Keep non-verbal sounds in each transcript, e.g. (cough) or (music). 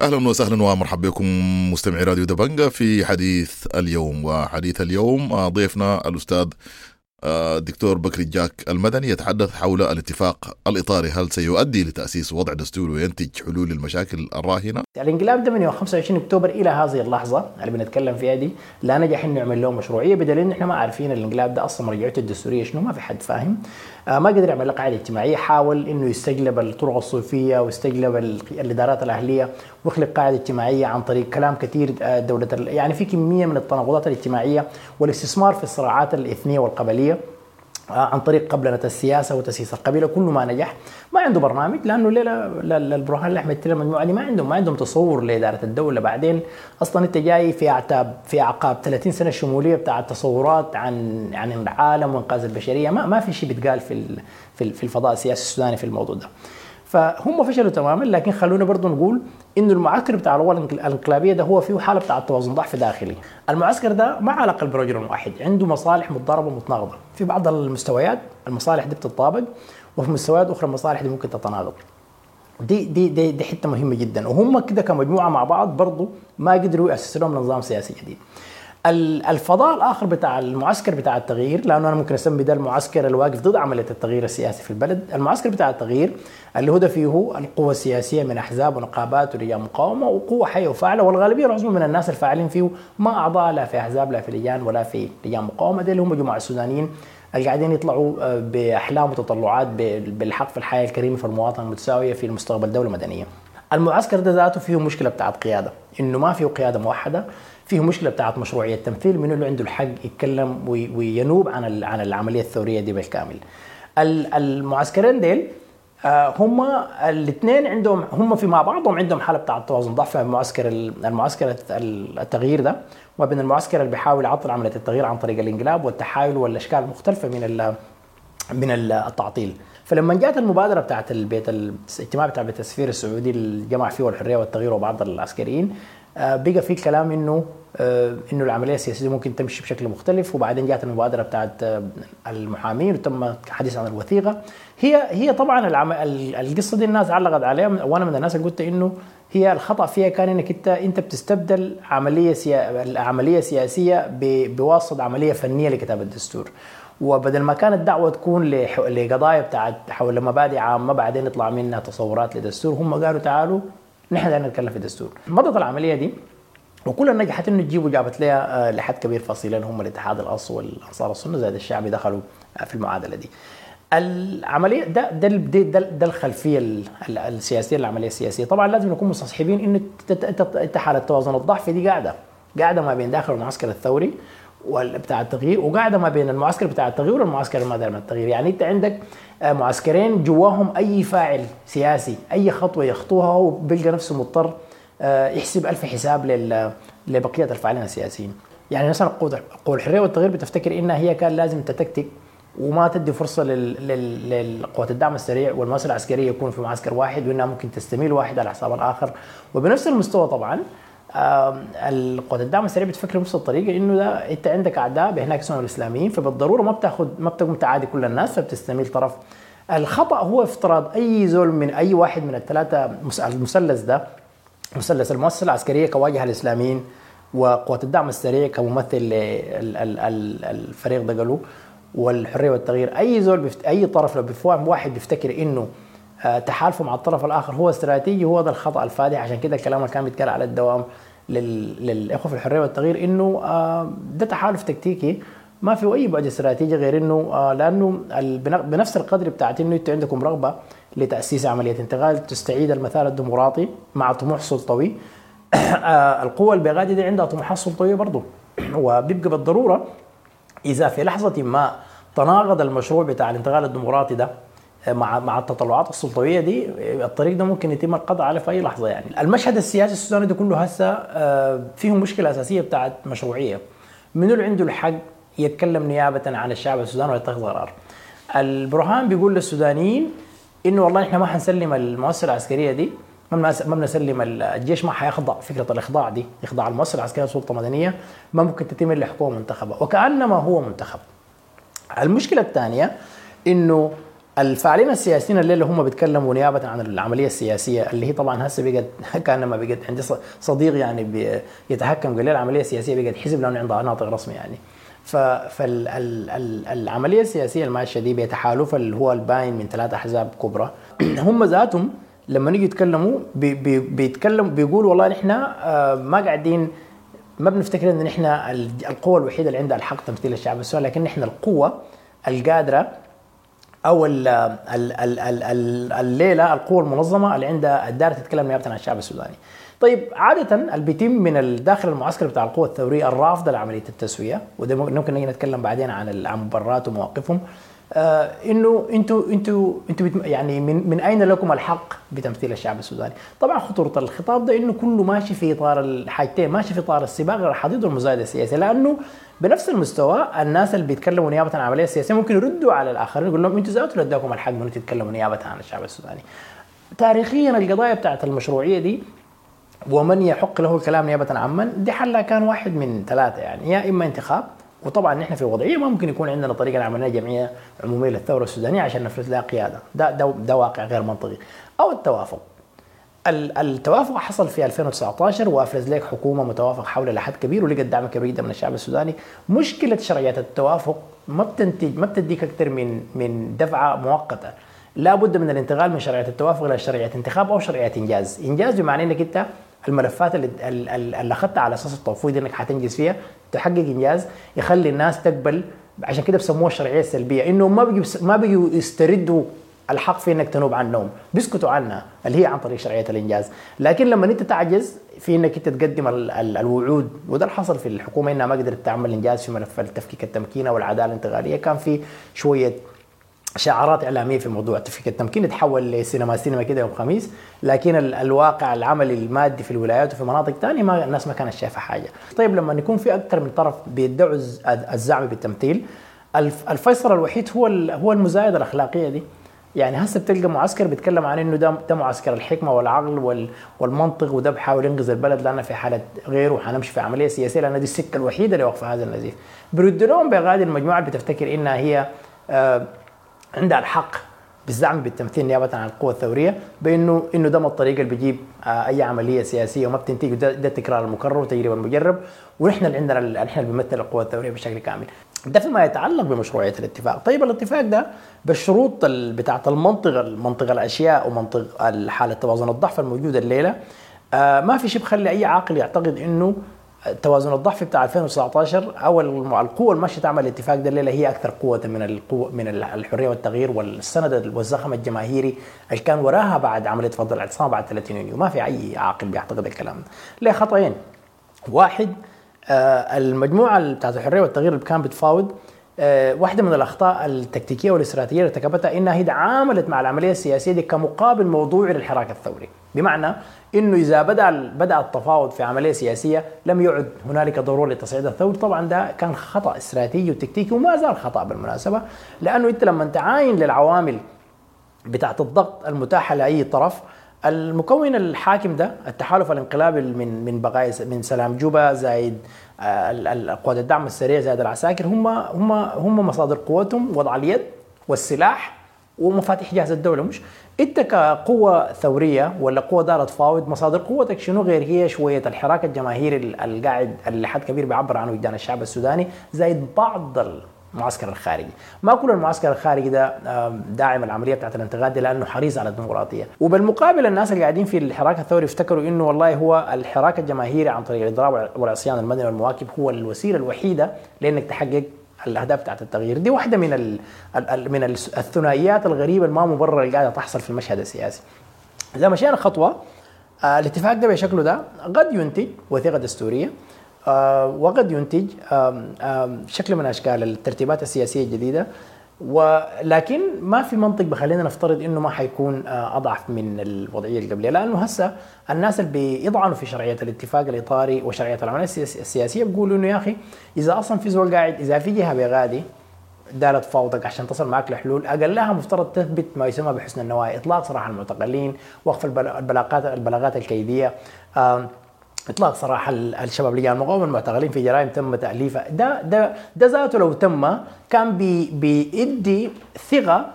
أهلا وسهلا ومرحبا بكم مستمعي راديو دبنجا في حديث اليوم. وحديث اليوم آه، ضيفنا الأستاذ الدكتور بكري جاك المدني يتحدث حول الاتفاق الإطاري. هل سيؤدي لتأسيس وضع دستوري وينتج حلول للمشاكل الراهنة؟ الانقلاب ده من يوم 25 أكتوبر إلى هذه اللحظة اللي بنتكلم فيها دي لا نجح إنه يعمل له مشروعية بدليل إن إحنا ما عارفين الانقلاب ده أصلا مرجعيته الدستورية شنو ما في حد فاهم. آه ما قدر يعمل قاعدة اجتماعيه حاول إنه يستجلب الطرق الصوفية ويستجلب الإدارات الأهلية ويخلق قاعدة اجتماعية عن طريق كلام كثير آه دولة يعني في كمية من التناقضات الاجتماعية والاستثمار في الصراعات الاثنية والقبلية. عن طريق قبلنة السياسة وتسييس القبيلة كله ما نجح ما عنده برنامج لأنه البرهان الأحمد تيلا المجموعة دي ما عندهم ما عندهم تصور لإدارة الدولة. بعدين أصلا أنت جاي في أعتاب في أعقاب 30 سنة شمولية بتاع تصورات عن عن العالم وإنقاذ البشرية. ما ما في شيء بيتقال في في الفضاء السياسي السوداني في الموضوع ده. فهم فشلوا تماما لكن خلونا برضه نقول إنه المعسكر بتاع القوى الانقلابية ده هو فيه حالة بتاع توازن ضعف داخلي. المعسكر ده ما علاقة برجل واحد، عنده مصالح متضاربة متناقضه، في بعض المستويات المصالح دي بتتطابق وفي مستويات أخرى المصالح دي ممكن تتناقض. دي دي دي, دي حتة مهمة جدا وهم كده كمجموعة مع بعض برضه ما قدروا يأسسوا لهم نظام سياسي جديد. الفضاء الآخر بتاع المعسكر بتاع التغيير لأنه أنا ممكن أسمي ده المعسكر الواقف ضد عملية التغيير السياسي في البلد، المعسكر بتاع التغيير اللي هدف فيه القوى السياسية من أحزاب ونقابات ورجال مقاومة وقوة حية وفاعلة والغالبية العظمى من الناس الفاعلين فيه ما أعضاء لا في أحزاب لا في لجان ولا في لجان مقاومة. دي اللي هم جماعة السودانيين اللي قاعدين يطلعوا بأحلام وتطلعات بالحق في الحياة الكريمة في المواطنة المتساوية في المستقبل دولة مدنية. المعسكر ده ذاته فيه مشكلة بتاعت قيادة، إنه ما فيه قيادة موحدة، فيه مشكلة بتاعت مشروعيه التمثيل من اللي عنده الحق يتكلم وينوب عن عن العملية الثورية دي بالكامل. المعسكرين ديل هم الاثنين عندهم هم في مع بعضهم عندهم حالة بتاع توازن ضعف المعسكر المعسكر التغيير ده وبين المعسكر اللي بيحاول يعطل عملية التغيير عن طريق الانقلاب والتحايل والأشكال المختلفة من من التعطيل فلما جاءت المبادرة بتاعت البيت الاجتماع بتاع بيت السفير السعودي اللي جمع فيه الحريه والتغيير وبعض العسكريين بقى في كلام إنه إنه العملية السياسية ممكن تمشي بشكل مختلف وبعدين جاءت المبادرة بتاعت المحامين وتم الحديث عن الوثيقة. هي هي طبعا العم... القصة دي الناس علقت عليها. وأنا من الناس اللي قلت إنه هي الخطأ فيها كان إنك أنت أنت بتستبدل عملية سيا... عملية سياسية ب... بواسطة عملية فنية لكتابة الدستور. وبدل ما كانت الدعوه تكون لح... لقضايا بتاعت حول مبادئ عامة بعدين يطلع منها تصورات لدستور هم قالوا تعالوا نحن نتكلم في الدستور مضت العملية دي. وكلها نجحت انه تجيب وجابت لها لحد كبير فصيلين هم الاتحاد الاصل والأنصار السنة زائد الشعبي دخلوا في المعادلة دي. العملية ده ده ده, ده الخلفية السياسية للعمليه السياسية، طبعا لازم نكون مستصحبين انه انت حاله توازن الضعف دي قاعدة قاعدة ما بين داخل المعسكر الثوري بتاع التغيير وقاعدة ما بين المعسكر بتاع التغيير والمعسكر المادر من التغيير يعني أنت عندك معسكرين جواهم أي فاعل سياسي أي خطوة يخطوها هو بيلقى نفسه مضطر يحسب ألف حساب لبقية الفاعلين السياسيين. يعني مثلا قوة الحريه والتغيير بتفتكر إنها هي كان لازم تتكتك وما تدي فرصة للقوات الدعم السريع والمؤسسة العسكرية يكون في معسكر واحد وإنها ممكن تستميل واحد على حساب الآخر. وبنفس المستوى طبعا القوات الدعم السريع بتفكر بنفس الطريقة إنه ده أنت عندك أعداء هناك اسمهم الإسلاميين فبالضرورة ما بتاخذ ما بتقوم تعادي كل الناس فبتستميل طرف. الخطأ هو افتراض أي زول من أي واحد من الثلاثة المثلث ده مثلث المؤسسة العسكرية كواجهه الإسلاميين وقوات الدعم السريع كممثل الفريق ده قالوا والحرية والتغيير. أي زول بفت... أي طرف لو بفهم واحد بيفتكر إنه تحالفه مع الطرف الآخر هو استراتيجي هو ده الخطأ الفادح. عشان كده الكلام اللي كان بيتكلم على الدوام لل... للإخوة في الحرية والتغيير إنه ده تحالف تكتيكي. ما فيه أي بعد استراتيجي غير إنه لأنه بنفس القدر بتاعت إنه أنتوا عندكم رغبة لتأسيس عملية انتقال تستعيد المثال الديمقراطي مع طموح سلطوي. (clears throat) القوى البغادي دي عندها طموحات سلطوية برضه (clears throat) وبيبقى بالضرورة إذا في لحظة ما تناقض المشروع بتاع الانتقال الديمقراطي ده مع مع التطلعات السلطوية دي الطريق ده ممكن يتم القضاء عليه في أي لحظة يعني. المشهد السياسي السوداني ده كله هسه فيه مشكلة أساسية بتاعت مشروعية. منو اللي عنده الحق يتكلم نيابة عن الشعب السوداني ويتخذ قرار؟ البرهان بيقول للسودانيين إنه والله إحنا ما حنسلم المؤسسة العسكرية دي ما بنسلم الجيش ما حيخضع فكرة الإخضاع دي يخضع المؤسسة العسكرية سلطه مدنية ما ممكن تتم إلا حكومة منتخبة وكأنما هو منتخب. المشكلة الثانية إنه الفاعلين السياسيين الليلة هم بيتكلموا نيابة عن العملية السياسية اللي هي طبعا هسه بقت (laughs) كان ما بقت عندي صديق يعني يتحكم قال لي العملية السياسية بقت حزب لأنه عندها ناطق رسمي يعني فالعمليه السياسية الماشيه دي بيتحالف اللي هو الباين من ثلاثة أحزاب كبرى (clears throat) هم ذاتهم لما نيجي يتكلموا بي بي بيتكلموا بيقولوا والله نحن آه، ما قاعدين ما بنفتكر إن نحن القوة الوحيدة اللي عندها الحق تمثيل الشعب السوداني لكن نحن القوة القادرة أو ال ال ال ال الليلة القوة المنظمة اللي عندها الدار تتكلم نيابه عن الشعب السوداني. طيب عادة اللي بيتم من داخل المعسكر بتاع القوى الثورية الرافضة لعملية التسوية وده ممكن نجي نتكلم بعدين عن عن ومواقفهم آه إنه أنتوا أنتوا أنتوا يعني من من أين لكم الحق بتمثيل الشعب السوداني؟ طبعا خطورة الخطاب ده إنه كله ماشي في إطار الحاجتين ماشي في إطار السباق الحديد والمزايده السياسيه لأنه بنفس المستوى الناس اللي بيتكلموا نيابة عن العملية السياسيه ممكن يردوا على الآخرين يقول لهم أنتوا ذاتوا اداكم الحق إنه تتكلموا نيابة عن الشعب السوداني. تاريخيا القضايا بتاعت المشروعية دي ومن يحق له الكلام نيابة عن من؟ دي حلها كان واحد من ثلاثة يعني يا إما انتخاب وطبعا نحن في وضعية ما ممكن يكون عندنا طريقة نعمل جمعية عمومية للثورة السودانية عشان نفرض لها قيادة. ده ده, ده واقع غير منطقي. أو التوافق. التوافق حصل في 2019 وأفرز لك حكومة متوافق حول لحد كبير ولقت دعم كبير جدا من الشعب السوداني. مشكلة شرعيه التوافق ما بتنتج ما بتديك أكثر من من دفعة مؤقتة. لا بد من الانتقال من شرعية التوافق إلى شرعية انتخاب أو شرعية إنجاز. إنجاز بمعنى إنك أنت الملفات اللي اللي أخذتها على أساس التفويض إنك حتنجز فيها تحقق إنجاز يخلي الناس تقبل. عشان كده بسموها الشرعيه السلبيه إنه ما بيجوا ما بيجوا يستردوا الحق في إنك تنوب عنهم بيسكتوا عنها اللي هي عن طريق شرعية الإنجاز. لكن لما أنت تعجز في إنك أنت تقدم الوعود وده اللي حصل في الحكومة إنها ما قدرت تعمل إنجاز في ملف التفكيك التمكينة والعدالة الانتقالية. كان في شوية شعارات إعلامية في موضوع تفكيك التمكين تحول لسينما سينما كده يوم خميس لكن الواقع العملي المادي في الولايات وفي مناطق ثانية ما الناس ما كانت شايفة حاجة. طيب لما يكون في أكثر من طرف بيدعوا الزعم بالتمثيل الفيصل الوحيد هو هو المزايدة الأخلاقية دي. يعني هسه بتلقى معسكر بيتكلم عن إنه ده ده معسكر الحكمة والعقل والمنطق وده بحاول ينقذ البلد لأنه في حالة غيره حنمشي في عملية سياسية لأن دي السكة الوحيدة اللي وقف هذا النزيف. بيرد لهم بغادي المجموعه بتفتكر إنها هي آه عندها الحق بالزعم بالتمثيل نيابة عن القوى الثورية بانه إنه ده الطريق اللي بيجيب آه أي عملية سياسية وما بتنتج ده, ده التكرار المكرر وتجربه المجرب ونحن اللي عندنا نحن اللي بنمثل القوى الثورية بشكل كامل. ده فيما يتعلق بمشروعية الاتفاق، طيب الاتفاق ده بالشروط بتاعة المنطقة منطق الأشياء ومنطق حالة توازن الضعف الموجودة الليلة آه ما في شيء بخلي أي عاقل يعتقد إنه توازن الضعف بتاع 2019 أو القوة الماشيه تعمل الاتفاق ده الليلة هي أكثر قوة من القوة من الحرية والتغيير والسند والزخم الجماهيري اللي كان وراها بعد عملية فضل الإعتصام بعد 30 يونيو. ما في أي عاقل بيعتقد الكلام ده. ليه خطأين؟ واحد آه المجموعة بتاعت الحرية والتغيير اللي كان بتفاوض آه واحدة من الأخطاء التكتيكية والإستراتيجية اللي ارتكبتها إنها هي عاملت مع العملية السياسية دي كمقابل موضوعي للحراك الثوري. بمعنى إنه إذا بدأ بدأ التفاوض في عملية سياسية لم يعد هنالك ضرورة لتصعيد الثور طبعا ده كان خطأ استراتيجي وتكتيكي وما زال خطأ بالمناسبة لأنه أنت لما تعاين للعوامل بتاعت الضغط المتاحه لأي طرف المكون الحاكم ده التحالف الانقلابي من من بقايا من سلام جوبا زايد آه، قوات الدعم السريع زايد العساكر هم هم هم مصادر قوتهم وضع اليد والسلاح ومفاتيح جهاز الدولة. مش؟ انت كقوة ثورية ولا قوة دارت تفاوض مصادر قوتك شنو غير هي شوية الحراك الجماهيري القاعد اللي حد كبير بيعبر عنه وجدان الشعب السوداني زائد بعض المعسكر الخارجي. ما كل المعسكر الخارجي ده داعم العملية بتاعت الانتقاد لأنه حريص على الديمقراطية. وبالمقابل الناس اللي قاعدين في الحراك الثوري افتكروا إنه والله هو الحراك الجماهيري عن طريق الإضراب والعصيان المدني والمواكب هو الوسيلة الوحيدة لإنك تحقق الأهداف بتاعت التغيير. دي واحدة من ال من الثنائيات الغريبة الما مبررة اللي قاعدة تحصل في المشهد السياسي. إذا مشينا خطوة آه الاتفاق ده بشكله ده قد ينتج وثيقة دستورية. وقد ينتج آه آه شكل من أشكال الترتيبات السياسية الجديدة. ولكن ما في منطق بخلينا نفترض إنه ما حيكون آه، أضعف من الوضعية القبليه لأنه هسه الناس اللي بيطعنوا في شرعية الاتفاق الإطاري وشرعية العملية السياسية بيقولوا إنه يا أخي إذا أصلا في زول قاعد إذا في جهة بغادي دارت فوضك عشان تصل معك لحلول. أقلها مفترض تثبت ما يسمى بحسن النوايا إطلاق سراح المعتقلين وقف البلاغات البلاغات الكيدية. إطلاق سراح الشباب لجان المقاومه المعتقلين في جرائم تم تأليفها. ده ده ده ذاته لو تم كان بي بيدي ثقة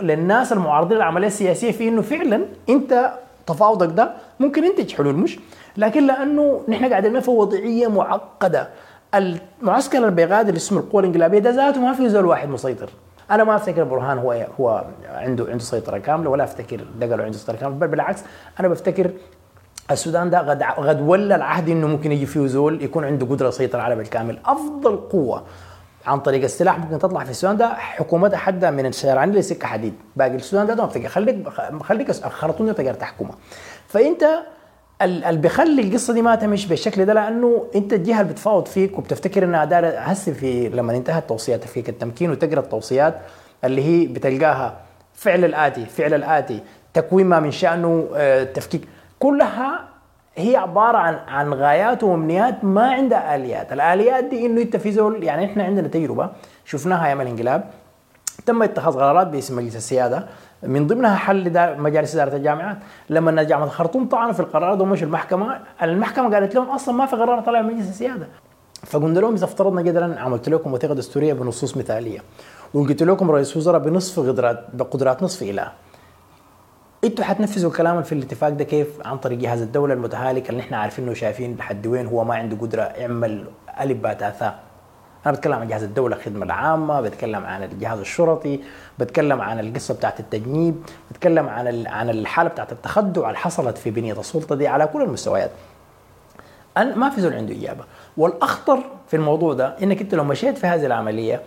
للناس المعارضين للعملية السياسية في إنه فعلا أنت تفاوضك ده ممكن ينتج حلول مش؟ لكن لأنه نحن قاعدين في وضعية معقدة. المعسكر اللي بيغادر اسمه القوى الإنقلابية ده ذاته ما في زول واحد مسيطر. أنا ما أفتكر برهان هو هو عنده عنده سيطرة كاملة ولا أفتكر دقلو عنده سيطرة كاملة بل بالعكس أنا بفتكر السودان ده غد غد ولا العهد إنه ممكن يجي فيه زول يكون عنده قدرة يسيطر على بالكامل أفضل قوة عن طريق السلاح ممكن تطلع في السودان ده حكومتها حدا من الشارعين لسكة حديد. باقي السودان ده ما بتقدر خليك خليك الخرطوم ده تقدر تحكمه فأنت اللي بيخلي القصة دي ما تمشي بالشكل ده لأنه أنت الجهة اللي بتفاوض فيك وبتفتكر إنها دار هسه في لما انتهت توصيات فيك التمكين وتقرأ التوصيات اللي هي بتلقاها فعل الآتي فعل الآتي تكوين ما من شأنه آه، تفكيك. كلها هي عبارة عن عن غايات وامنيات ما عندها آليات، الآليات دي إنه أنت في زول يعني إحنا عندنا تجربة شفناها أيام الانقلاب. تم اتخاذ قرارات باسم مجلس السيادة. من ضمنها حل مجالس إدارة الجامعات. لما جامعه الخرطوم طعنوا في القرار ده ومشوا المحكمة. المحكمة قالت لهم أصلا ما في قرار طلع من مجلس السيادة. فقلنا لهم إذا افترضنا جدلا عملت لكم وثيقة دستورية بنصوص مثالية. وقلت لكم رئيس وزراء بنصف قدرات بقدرات نصف إله. أنتوا حتنفذوا الكلام في الاتفاق ده كيف عن طريق جهاز الدولة المتهالك اللي إحنا عارفينه وشايفين لحد وين هو ما عنده قدرة يعمل ألف باء ثاء أنا بتكلم عن جهاز الدولة الخدمه العامة بتكلم عن الجهاز الشرطي بتكلم عن القصة بتاعت التجنيب بتكلم عن عن الحالة بتاعت التخدع اللي حصلت في بنية السلطة دي على كل المستويات. ما في زول عنده إجابة. والأخطر في الموضوع ده إنك أنت لو مشيت في هذه العملية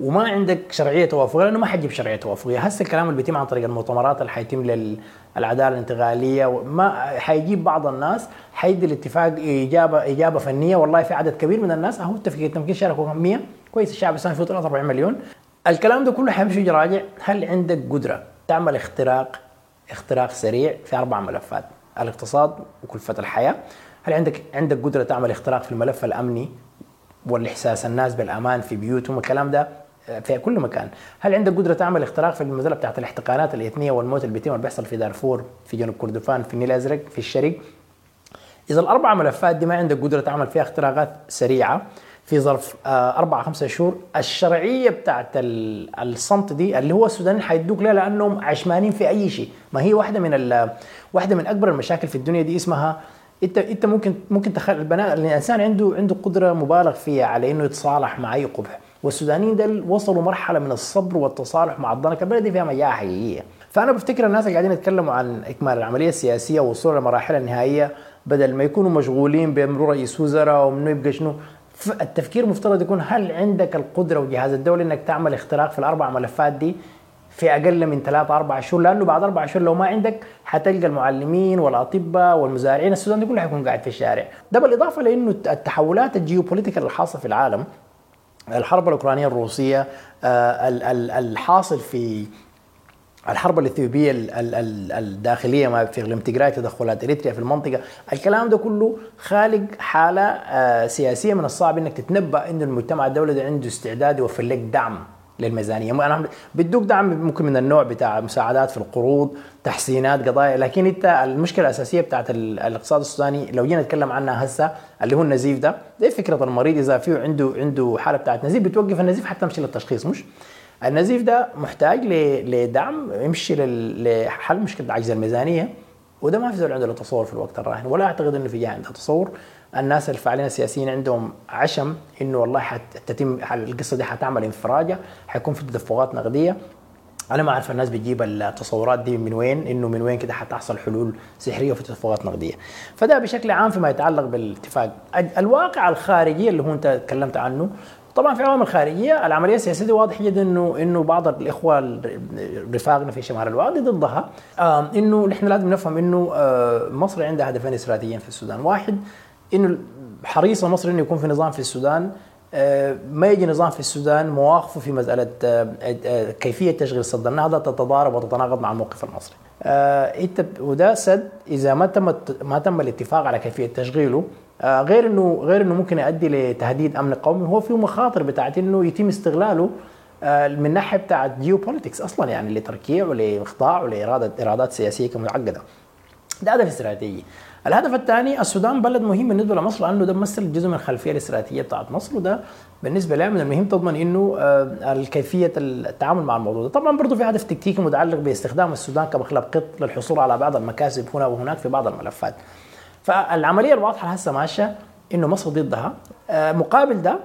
وما عندك شرعية توافقية لأنه ما حتجيب شرعية توافقية. هسه الكلام اللي بيتم عن طريق المؤتمرات اللي حيتم للعداله الانتقالية ما حيجيب بعض الناس حيدي الاتفاق اجابه اجابه فنية. والله في عدد كبير من الناس. أهو اتفاقيه التمكين شاركوا 100 كويس الشعب السوداني فيه 43 مليون. الكلام ده كله حيمشي يراجع هل عندك قدرة تعمل اختراق اختراق سريع في أربع ملفات؟ الاقتصاد وكلفة الحياة. هل عندك عندك قدرة تعمل اختراق في الملف الأمني والإحساس الناس بالأمان في بيوتهم؟ الكلام ده في كل مكان. هل عندك قدرة تعمل اختراق في المساله بتاعت الاحتقانات الاثنيه والموت اللي بيتم اللي بيحصل في دارفور في جنوب كردفان في النيل الأزرق في الشرق إذا الأربع ملفات دي ما عندك قدرة تعمل فيها اختراقات سريعة. في ظرف آه، أربعة خمسة شهور. الشرعية بتاعت الصمت دي اللي هو السودانيين حيدوك لها لأنهم عشمانين في أي شيء. ما هي واحدة من واحدة من أكبر المشاكل في الدنيا دي اسمها إنت إنت ممكن ممكن تخلي البناء الإنسان عنده عنده قدرة مبالغ فيها على إنه يتصالح مع أي قبح. والسودانيين دل وصلوا مرحلة من الصبر والتصالح مع الضنك. البلد فيها مجاعه حقيقية. فأنا بفتكر الناس اللي قاعدين يتكلموا عن إكمال العملية السياسية ووصول للمراحل النهائية بدل ما يكونوا مشغولين بامرور رئيس وزراء ومنه يبقى شنو؟ التفكير مفترض يكون هل عندك القدرة وجهاز الدولة إنك تعمل اختراق في الأربع ملفات دي في أقل من ثلاثة أربع شهور؟ لأنه بعد أربع شهور لو ما عندك حتلقى المعلمين والأطباء والمزارعين. السودان دي كلها حيكون قاعد في الشارع. ده بالإضافة لأنه التحولات الجيوبوليتيكال الحاصله في العالم الحرب الأوكرانية الروسية آه، الحاصل في الحرب الإثيوبية الداخلية ما في اقليم تدخلات إريتريا في المنطقة. الكلام ده كله خالق حالة آه، سياسية من الصعب إنك تتنبأ إن المجتمع الدولي ده عنده استعداد يوفر لك دعم. للميزانية. أنا بدوك دعم ممكن من النوع بتاع مساعدات في القروض تحسينات قضايا. لكن إنت المشكلة الأساسية بتاعت الاقتصاد السوداني لو جينا نتكلم عنها هسه اللي هو النزيف ده دي فكرة المريض إذا فيه عنده عنده حالة بتاعت نزيف بتوقف النزيف حتى تمشي للتشخيص. مش؟ النزيف ده محتاج لدعم يمشي لحل مشكلة عجز الميزانية. وده ما في زول عنده تصور في الوقت الراهن. ولا أعتقد إنه في جهة عندها تصور. الناس الفاعلين السياسيين عندهم عشم إنه والله حتتم القصة دي حتعمل انفراجة حيكون في تدفقات نقدية. أنا ما أعرف الناس بتجيب التصورات دي من وين إنه من وين كده حتحصل حلول سحرية وفي تدفقات نقدية. فده بشكل عام فيما يتعلق بالاتفاق. الواقع الخارجي اللي هو أنت تكلمت عنه طبعا في عوامل خارجية. العملية السياسية واضح جدا انه إنه بعض الإخوة رفاقنا في شمال الوادي ضدها. إنه نحن لازم نفهم إنه آه مصر عندها هدفين استراتيجيين في السودان واحد. إنه حريصة مصر إنه يكون في نظام في السودان. آه، ما يجي نظام في السودان مواقفه في مسألة آه، كيفية تشغيل سد النهضه تتضارب وتتناقض مع الموقف المصري. وده سد إذا ما تم ما تم الاتفاق على كيفية تشغيله غير انه غير إنه ممكن يؤدي لتهديد أمن قومي هو فيه مخاطر بتاعت إنه يتم استغلاله من ناحية بتاعت جيوبوليتكس أصلا يعني لتركيع ولإخضاع ولاراده إرادات سياسية معقده. ده هدف استراتيجي. الهدف الثاني السودان بلد مهم بالنسبة لمصر لأنه ده بيمثل جزء من الخلفية الاستراتيجية بتاعت مصر وده بالنسبة لها من المهم تضمن إنه الكيفية التعامل مع الموضوع ده طبعا برضه في هدف تكتيكي متعلق باستخدام السودان كمخلب قط للحصول على بعض المكاسب هنا وهناك في بعض الملفات فالعملية الواضحة هسه ماشية إنه مصر ضدها. مقابل ده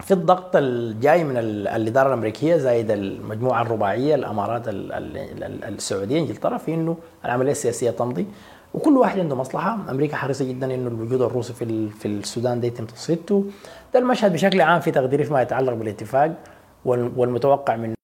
في الضغط الجاي من الإدارة الأمريكية زائد المجموعة الرباعية الإمارات السعودية انجلترا في إنه العملية السياسية تمضي. وكل واحد عنده مصلحة. أمريكا حريصة جدا إنه الوجود الروسي في في السودان ده يتم تصفيته. ده المشهد بشكل عام في تقديري فيما يتعلق بالاتفاق والمتوقع من